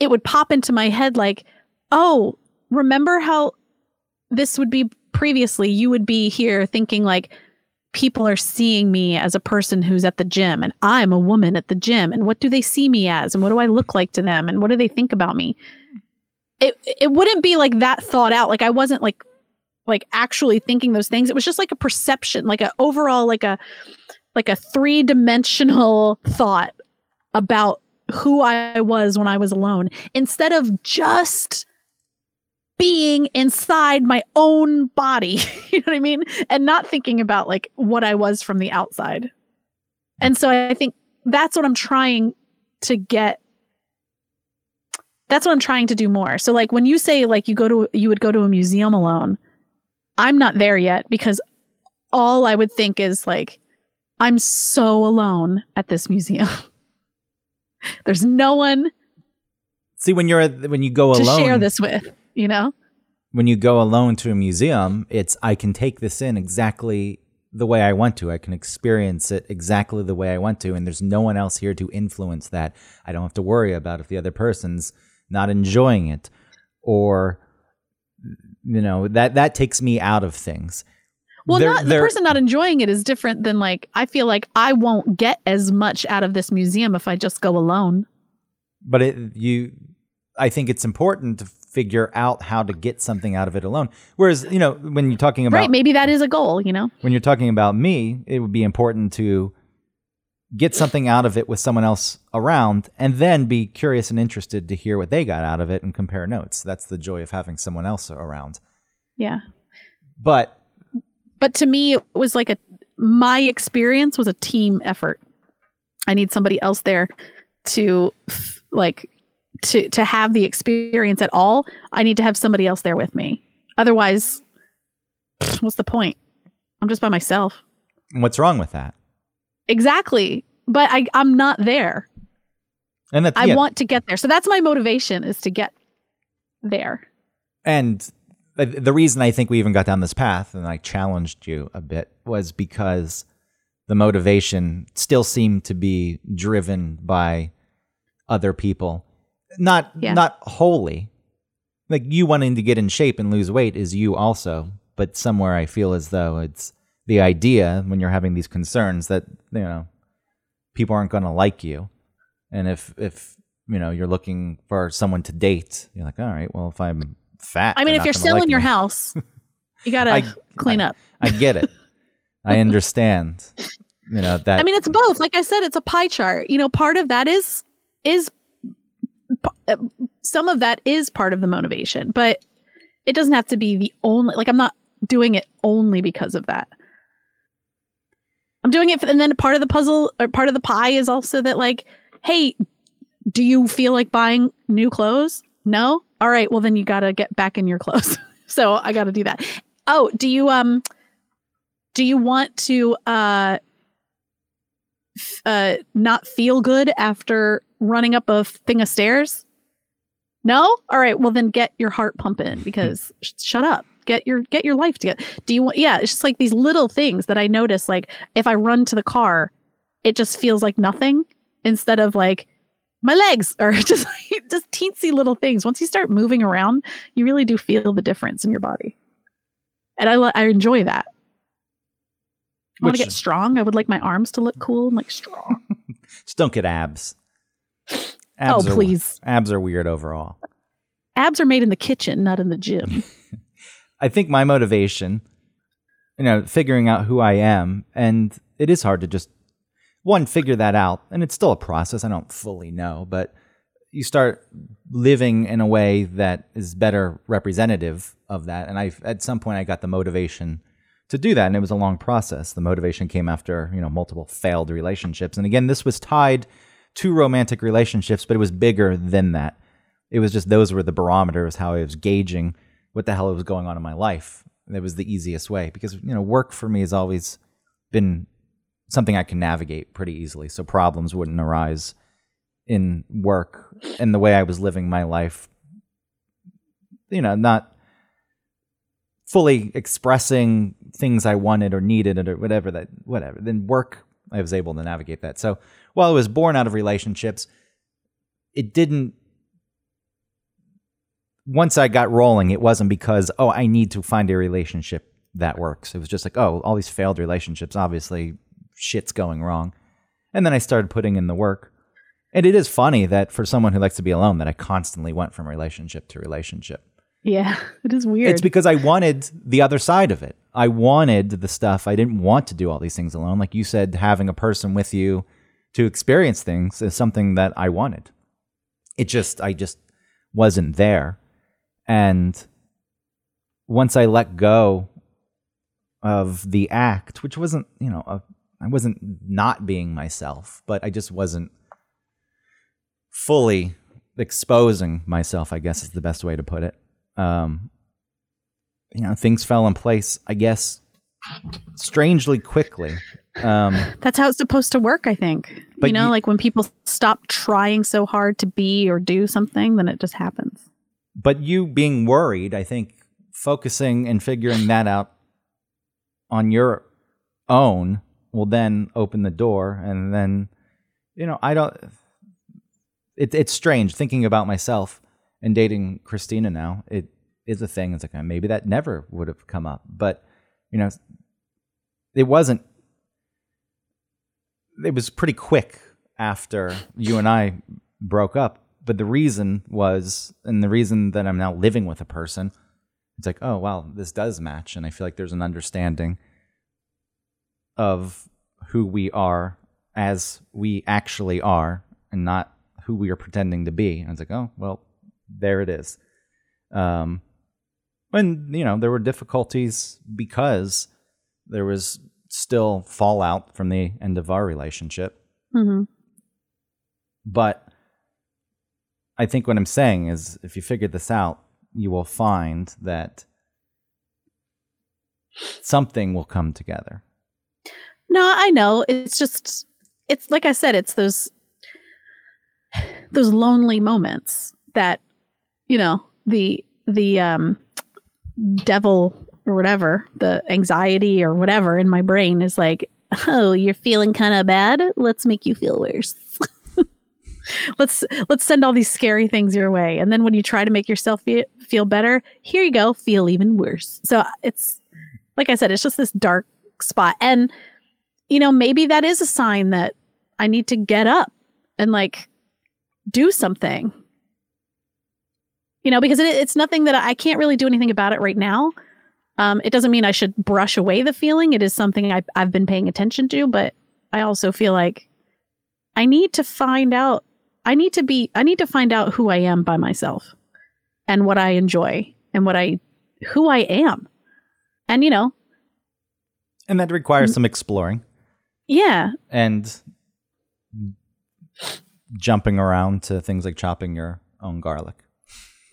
it would pop into my head like, "Oh, remember how this would be previously you would be here thinking like people are seeing me as a person who's at the gym and I'm a woman at the gym and what do they see me as and what do I look like to them and what do they think about me?" It it wouldn't be like that thought out. Like I wasn't like like actually thinking those things. It was just like a perception, like a overall like a like a three-dimensional [laughs] thought about who I was when I was alone instead of just being inside my own body. [laughs] you know what I mean? And not thinking about like what I was from the outside. And so I think that's what I'm trying to get that's what I'm trying to do more. So like when you say like you go to you would go to a museum alone, I'm not there yet because all I would think is like I'm so alone at this museum. [laughs] [laughs] There's no one see when you're when you go to alone share this with, you know? when you go alone to a museum, it's I can take this in exactly the way I want to. I can experience it exactly the way I want to, and there's no one else here to influence that. I don't have to worry about if the other person's not enjoying it or you know, that that takes me out of things. Well, They're- not the they're- person not enjoying it is different than like I feel like I won't get as much out of this museum if I just go alone. but it you i think it's important to figure out how to get something out of it alone whereas you know when you're talking about right? Maybe that is a goal, you know? when you're talking about me it would be important to get something out of it with someone else around and then be curious and interested to hear what they got out of it and compare notes that's the joy of having someone else around Yeah. but But to me, it was like a my experience was a team effort. I need somebody else there to like to to have the experience at all. I need to have somebody else there with me. Otherwise, what's the point? I'm just by myself. what's wrong with that Exactly. But I I'm not there. and that's I yeah, want to get there. So that's my motivation is to get there. And the- reason I think we even got down this path and I challenged you a bit was because the motivation still seemed to be driven by other people. Not Yeah. not wholly. Like you wanting to get in shape and lose weight is you also, but somewhere I feel as though it's the idea when you're having these concerns that you know people aren't going to like you, and if if you know you're looking for someone to date, you're like, all right, well if I'm fat, I mean, if you're selling like your me." house, you gotta [laughs] I- clean up. I get it. I [laughs] understand. You know that. I mean, it's both. Like I said, it's a pie chart. You know, part of that is is uh, some of that is part of the motivation, but it doesn't have to be the only. Like I'm not doing it only because of that. I'm doing it, for, and then part of the puzzle or part of the pie is also that, like, hey, do you feel like buying new clothes? No. All right. Well, then you got to get back in your clothes. [laughs] so I got to do that. Oh, do you um, do you want to uh f- uh not feel good after running up a thing of stairs? No? All right, well then get your heart pumping [laughs] because sh- shut up. Get your get your life together. Do you want yeah, it's just like these little things that I notice like if I run to the car, it just feels like nothing instead of like my legs or [laughs] just like just teensy little things. Once you start moving around, you really do feel the difference in your body. And I I enjoy that. I want to get strong. I would like my arms to look cool and like strong. [laughs] Just don't get abs. Oh, abs oh, are- please. abs are weird overall. Abs are made in the kitchen, not in the gym. [laughs] I think my motivation, you know, figuring out who I am, and it is hard to just one figure that out, and it's still a process. I don't fully know, but you start living in a way that is better representative of that. And I, at some point, I got the motivation to do that, and it was a long process. The motivation came after you know multiple failed relationships, and again, this was tied to romantic relationships, but it was bigger than that. It was just those were the barometers how I was gauging what the hell was going on in my life. It was the easiest way because you know work for me has always been something I can navigate pretty easily, so problems wouldn't arise in work and the way I was living my life. You know, not fully expressing things I wanted or needed or whatever that whatever. Then work I was able to navigate that. So while I was born out of relationships, it didn't once I got rolling, it wasn't because, oh, I need to find a relationship that works. It was just like, oh, all these failed relationships, obviously shit's going wrong. And then I started putting in the work. And it is funny that for someone who likes to be alone, that I constantly went from relationship to relationship. yeah, [laughs] it is weird. It's because I wanted the other side of it. I wanted the stuff. I didn't want to do all these things alone. Like you said, having a person with you to experience things is something that I wanted. It just, I just wasn't there. And once I let go of the act, which wasn't, you know, a, I wasn't not being myself, but I just wasn't fully exposing myself, I guess is the best way to put it. Um, you know, things fell in place, I guess, strangely quickly. Um, That's how it's supposed to work, I think. You know, you- like when people stop trying so hard to be or do something, then it just happens. but you being worried, I think focusing and figuring that out on your own will then open the door. And then, you know, I don't, it, it's strange thinking about myself and dating Christina now. It is a thing. It's like uh, maybe that never would have come up, but, you know, it wasn't, it was pretty quick after you and I broke up. But the reason was, and the reason that I'm now living with a person, it's like, oh, wow, this does match. And I feel like there's an understanding of who we are as we actually are and not who we are pretending to be. And it's like, oh, well, there it is. Um, and, you know, there were difficulties because there was still fallout from the end of our relationship. hmm But I think what I'm saying is if you figure this out, you will find that something will come together. No, I know. It's just, it's like I said, it's those, those lonely moments that, you know, the, the, um, devil or whatever, the anxiety or whatever in my brain is like, oh, you're feeling kind of bad. Let's make you feel worse. [laughs] let's let's send all these scary things your way and then when you try to make yourself feel, feel better here you go feel even worse so it's like i said it's just this dark spot and you know maybe that is a sign that i need to get up and like do something. You know because it, it's nothing that i can't really do anything about it right now. Um, it doesn't mean i should brush away the feeling. It is something I, i've been paying attention to but i also feel like i need to find out I need to be I need to find out who I am by myself and what I enjoy and what I who I am. And you know, And that requires some exploring yeah. and jumping around to things like chopping your own garlic.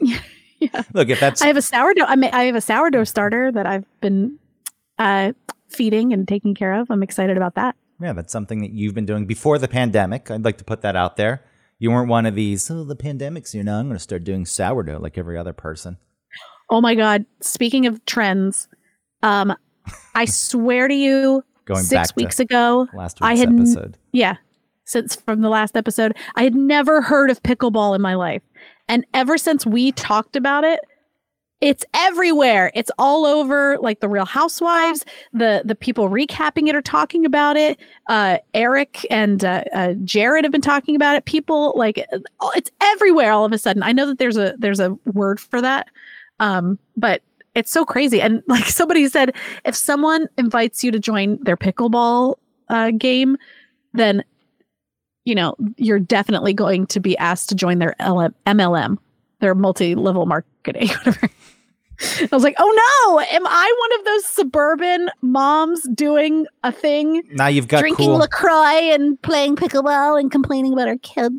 [laughs] Yeah. Look, if that's I have a sourdough I ma- I have a sourdough starter that I've been uh feeding and taking care of. I'm excited about that. yeah, that's something that you've been doing before the pandemic. I'd like to put that out there. You weren't one of these, oh, the pandemic's here now. I'm going to start doing sourdough like every other person. Oh my god, speaking of trends, um I swear to you Going 6 back to weeks ago, last I week's had episode. Yeah. Since from the last episode, I had never heard of pickleball in my life. And ever since we talked about it, it's everywhere. It's all over like the Real Housewives. The the people recapping it are talking about it. Uh, Eric and uh, uh, Jared have been talking about it. People like it's everywhere all of a sudden. I know that there's a there's a word for that. Um, but it's so crazy. And [laughs] like somebody said, if someone invites you to join their pickleball uh, game, then you know you're definitely going to be asked to join their LM- MLM, their multi-level marketing. [laughs] Whatever. I was like, oh no, am I one of those suburban moms doing a thing, Now you've got drinking cool. Lacroix and playing pickleball and complaining about our kids?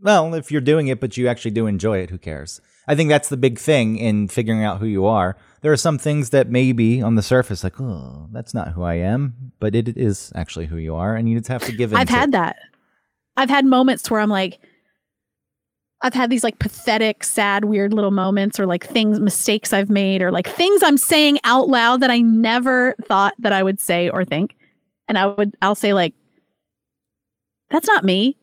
Well, if you're doing it, but you actually do enjoy it, who cares? I think that's the big thing in figuring out who you are. There are some things that maybe on the surface, like, oh, that's not who I am, but it is actually who you are, and you just have to give in. I've had it. that. I've had moments where I'm like, I've had these like pathetic, sad, weird little moments, or like things, mistakes I've made, or like things I'm saying out loud that I never thought that I would say or think. And I would, I'll say, like, that's not me.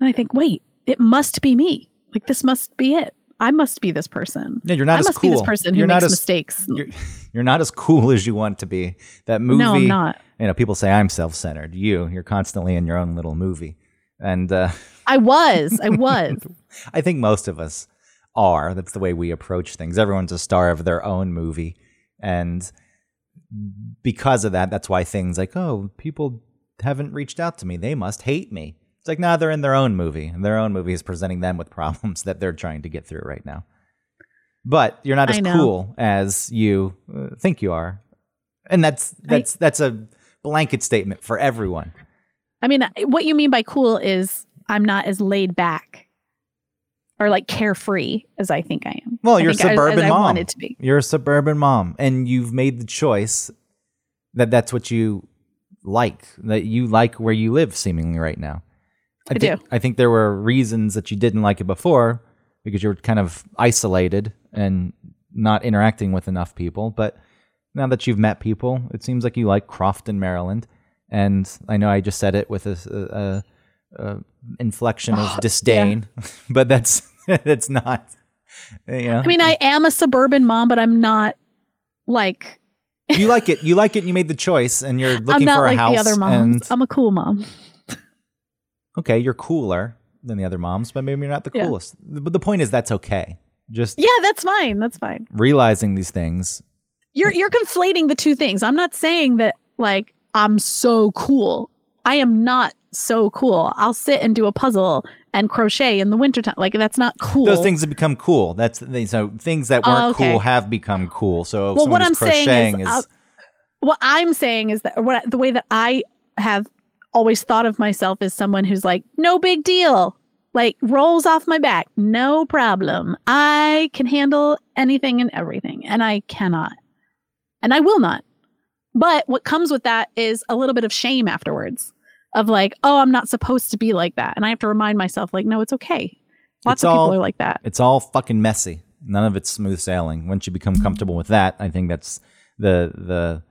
And I think, wait, it must be me. Like, this must be it. I must be this person. Yeah, you're not I as must cool. be this person who you're makes not as, mistakes. You're, you're not as cool as you want to be. That movie. no, I'm not. You know, people say I'm self-centered. You, you're constantly in your own little movie, and uh, I was. I was. [laughs] I think most of us are. That's the way we approach things. Everyone's a star of their own movie. And because of that, that's why things like, oh, people haven't reached out to me. They must hate me. It's like, nah, they're in their own movie. And their own movie is presenting them with problems [laughs] that they're trying to get through right now. But you're not as cool as you uh, think you are. And that's that's that's a blanket statement for everyone. I mean, what you mean by cool is I'm not as laid back or like carefree as I think I am. Well, I you're a think as- as suburban I mom. to be. You're a suburban mom, and you've made the choice that that's what you like. That you like where you live, seemingly right now. I think, do. I think there were reasons that you didn't like it before because you were kind of isolated and not interacting with enough people. But now that you've met people, it seems like you like Crofton, Maryland. And I know I just said it with a, a, a inflection of [gasps] disdain, [laughs] but that's [laughs] that's not. You know, I mean, I am a suburban mom, but I'm not like you like it. [laughs] You like it. and You made the choice, and you're looking I'm not for a like house. the other moms. I'm a cool mom. Okay, you're cooler than the other moms, but maybe you're not the Yeah. coolest. But the point is, that's okay. Just Yeah, that's fine. That's fine. realizing these things. You're you're conflating the two things. I'm not saying that like I'm so cool. I am not so cool. I'll sit and do a puzzle and crochet in the wintertime. Like that's not cool. Those things have become cool. That's the, so things that weren't Oh, okay. cool have become cool. So Well, what I'm saying is, is, uh, what I'm saying is that what the way that I have always thought of myself as someone who's like, no big deal. Like rolls off my back, no problem. I can handle anything and everything, and I cannot, and I will not. But what comes with that is a little bit of shame afterwards, of like, oh, I'm not supposed to be like that, and I have to remind myself, like, no, it's okay. Lots It's of all- people are like that. it's all fucking messy. None of it's smooth sailing. Once you become comfortable with that, I think that's the the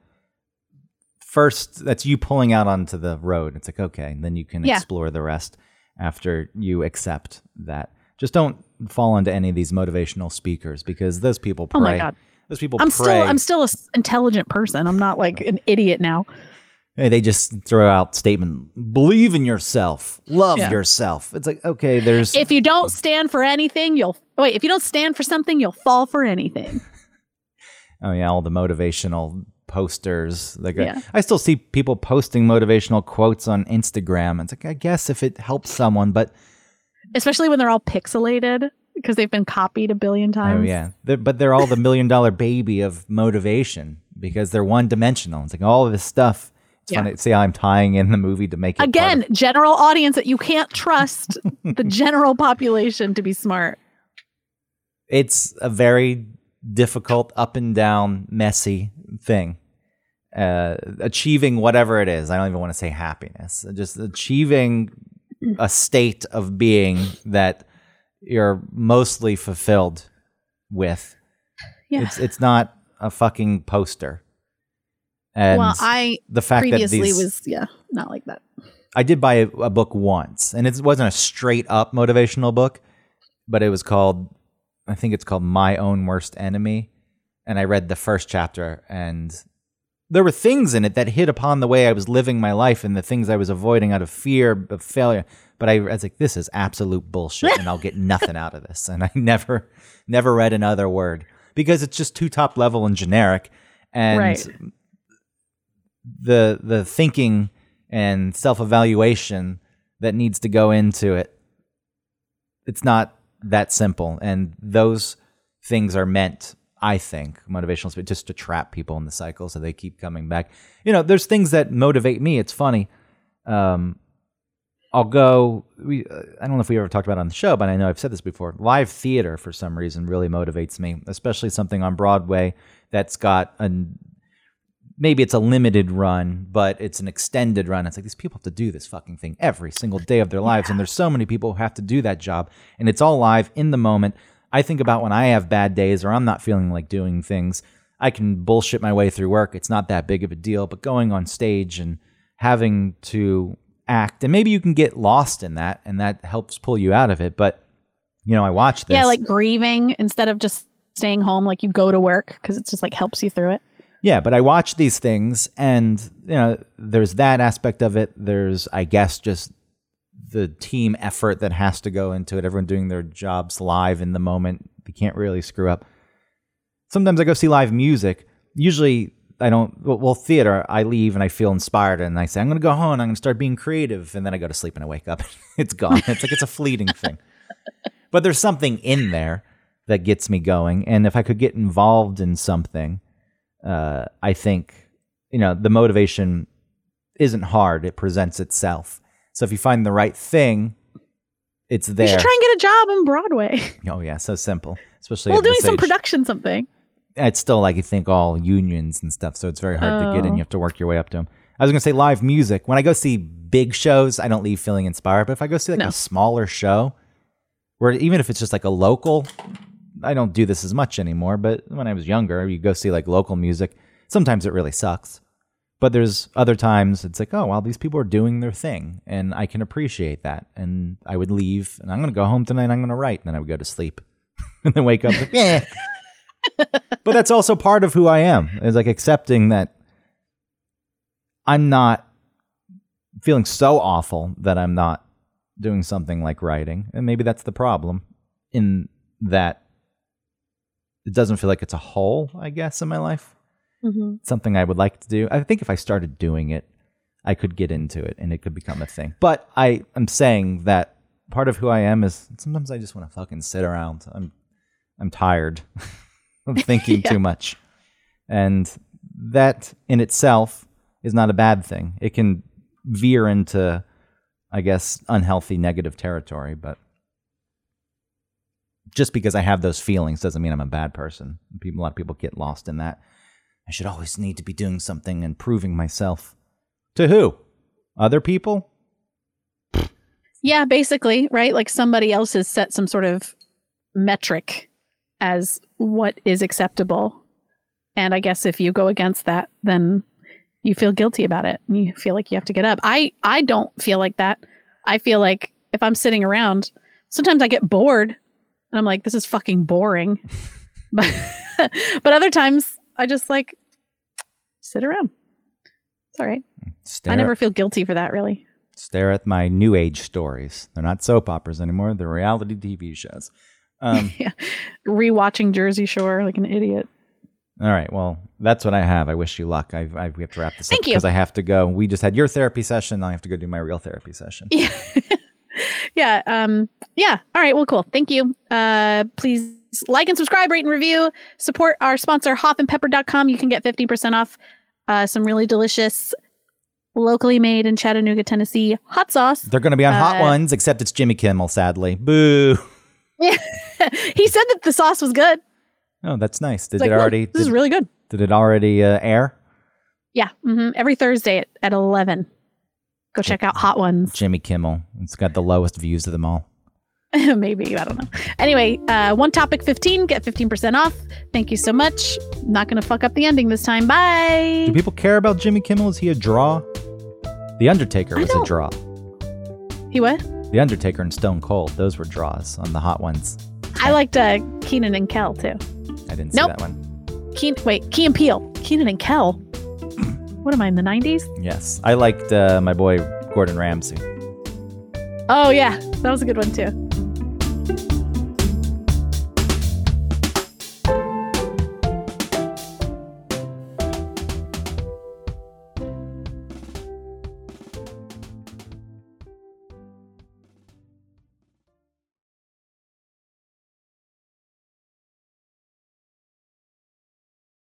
first. That's you pulling out onto the road. It's like okay, and then you can Yeah. explore the rest. after you accept that. Just don't fall into any of these motivational speakers because those people prey. Oh my God. Those people I'm prey. still I'm still an intelligent person. I'm not like an idiot now. Hey, they just throw out statement believe in yourself love Yeah. yourself it's like okay there's If you don't stand for anything, you'll wait. If you don't stand for something, you'll fall for anything. [laughs] oh yeah all the motivational posters like Yeah. i still see people posting motivational quotes on instagram it's like i guess if it helps someone but Especially when they're all pixelated because they've been copied a billion oh, times. oh yeah They're, but they're all the million dollar baby of motivation because they're one dimensional it's like all of this stuff it's Yeah. funny see how i'm tying in the movie to make it part of- Again, general audience that you can't trust the general population to be smart. it's a very difficult up and down messy thing uh, achieving whatever it is i don't even want to say happiness just achieving a state of being that you're mostly fulfilled with Yeah. it's it's not a fucking poster and well, I the fact that these was yeah, not like that. I did buy a, a book once, and it wasn't a straight up motivational book, but it was called, I think it's called My Own Worst Enemy. And I read the first chapter, and there were things in it that hit upon the way I was living my life and the things I was avoiding out of fear of failure. But I, I was like, this is absolute bullshit, and I'll get [laughs] nothing out of this. And I never, never read another word because it's just too top level and generic. And Right. the the thinking and self-evaluation that needs to go into it it's not that simple and those things are meant i think motivational speech just to trap people in the cycle so they keep coming back you know there's things that motivate me it's funny um i'll go we uh, i don't know if we ever talked about it on the show but i know i've said this before live theater for some reason really motivates me especially something on broadway that's got a maybe it's a limited run, but it's an extended run. It's like these people have to do this fucking thing every single day of their lives. And there's so many people who have to do that job. And it's all live in the moment. I think about when I have bad days or I'm not feeling like doing things. I can bullshit my way through work. It's not that big of a deal. But going on stage and having to act, and maybe you can get lost in that, and that helps pull you out of it. But you know, I watch this. Yeah, like grieving instead of just staying home, like you go to work because it just like helps you through it. Yeah, but I watch these things, and you know, there's that aspect of it. There's, I guess, just the team effort that has to go into it. Everyone doing their jobs live in the moment. You can't really screw up. Sometimes I go see live music. Usually, I don't. Well, theater. I leave and I feel inspired, and I say, "I'm going to go home. and I'm going to start being creative," and then I go to sleep and I wake up. [laughs] it's gone. It's like it's a fleeting thing. But there's something in there that gets me going, and if I could get involved in something uh, I think you know the motivation isn't hard; it presents itself. So if you find the right thing, it's there. You should try and get a job on Broadway. [laughs] oh yeah, so simple. Especially well, doing some age. production something. It's still like you think all unions and stuff, so it's very hard to get in. Oh. You have to work your way up to them. I was gonna say live music. When I go see big shows, I don't leave feeling inspired. But if I go see like No. a smaller show, where even if it's just like a local, I don't do this as much anymore. But when I was younger, you go see like local music. Sometimes it really sucks, but there's other times it's like, oh wow, these people are doing their thing, and I can appreciate that. And I would leave, and I'm gonna go home tonight. I'm gonna write, and then I would go to sleep, [laughs] and then wake up. Like, yeah. [laughs] but that's also part of who I am. Is like accepting that I'm not feeling so awful that I'm not doing something like writing. And maybe that's the problem in that it doesn't feel like it's a hole, I guess, in my life. Mm-hmm. Something I would like to do. I think if I started doing it, I could get into it and it could become a thing. But I am saying that part of who I am is sometimes I just want to fucking sit around. I'm I'm tired [laughs] of thinking [laughs] Yeah. too much. And that in itself is not a bad thing. It can veer into I guess unhealthy negative territory, but just because I have those feelings doesn't mean I'm a bad person. People, a lot of people get lost in that. I should always need to be doing something and proving myself. To who? Other people? Yeah, basically, right? Like somebody else has set some sort of metric as what is acceptable. And I guess if you go against that, then you feel guilty about it and you feel like you have to get up. I I don't feel like that. I feel like if I'm sitting around, sometimes I get bored and I'm like, this is fucking boring. [laughs] but but other times I just like sit around. It's all right. Stare I never at, feel guilty for that really. stare at my new age stories. They're not soap operas anymore. They're reality TV shows. Um, [laughs] Rewatching Jersey Shore like an idiot. all right. Well, that's what I have. I wish you luck. I, I we have to wrap this Thank up because I have to go. We just had your therapy session. I have to go do my real therapy session. [laughs] Yeah. yeah. Um, yeah. All right. Well, cool. Thank you. Uh, please like and subscribe, rate and review. Support our sponsor, hoffandpepper.com. You can get 15% off uh, some really delicious, locally made in Chattanooga, Tennessee hot sauce. They're going to be on Hot Uh, Ones, except it's Jimmy Kimmel. Sadly, boo. Yeah. [laughs] [laughs] he said that the sauce was good. Oh, that's nice. Did It's it "Look, already? this is really good. did it already uh, air? Yeah. Mm-hmm. Every Thursday at, at 11. Go check out Hot Ones. Jimmy Kimmel. It's got the lowest views of them all. [laughs] Maybe. I don't know. Anyway, uh, one topic 15, get 15% off. Thank you so much. Not going to fuck up the ending this time. Bye. Do people care about Jimmy Kimmel? Is he a draw? The Undertaker was a draw. He what? The Undertaker and Stone Cold, those were draws on the Hot Ones. I liked uh, Kenan and Kel too. I didn't see Nope. that one. Keen, wait, Key and Peele. Kenan and Kel. [clears throat] What am I in the 90s? Yes, I liked uh, my boy Gordon Ramsay. Oh, yeah. That was a good one too.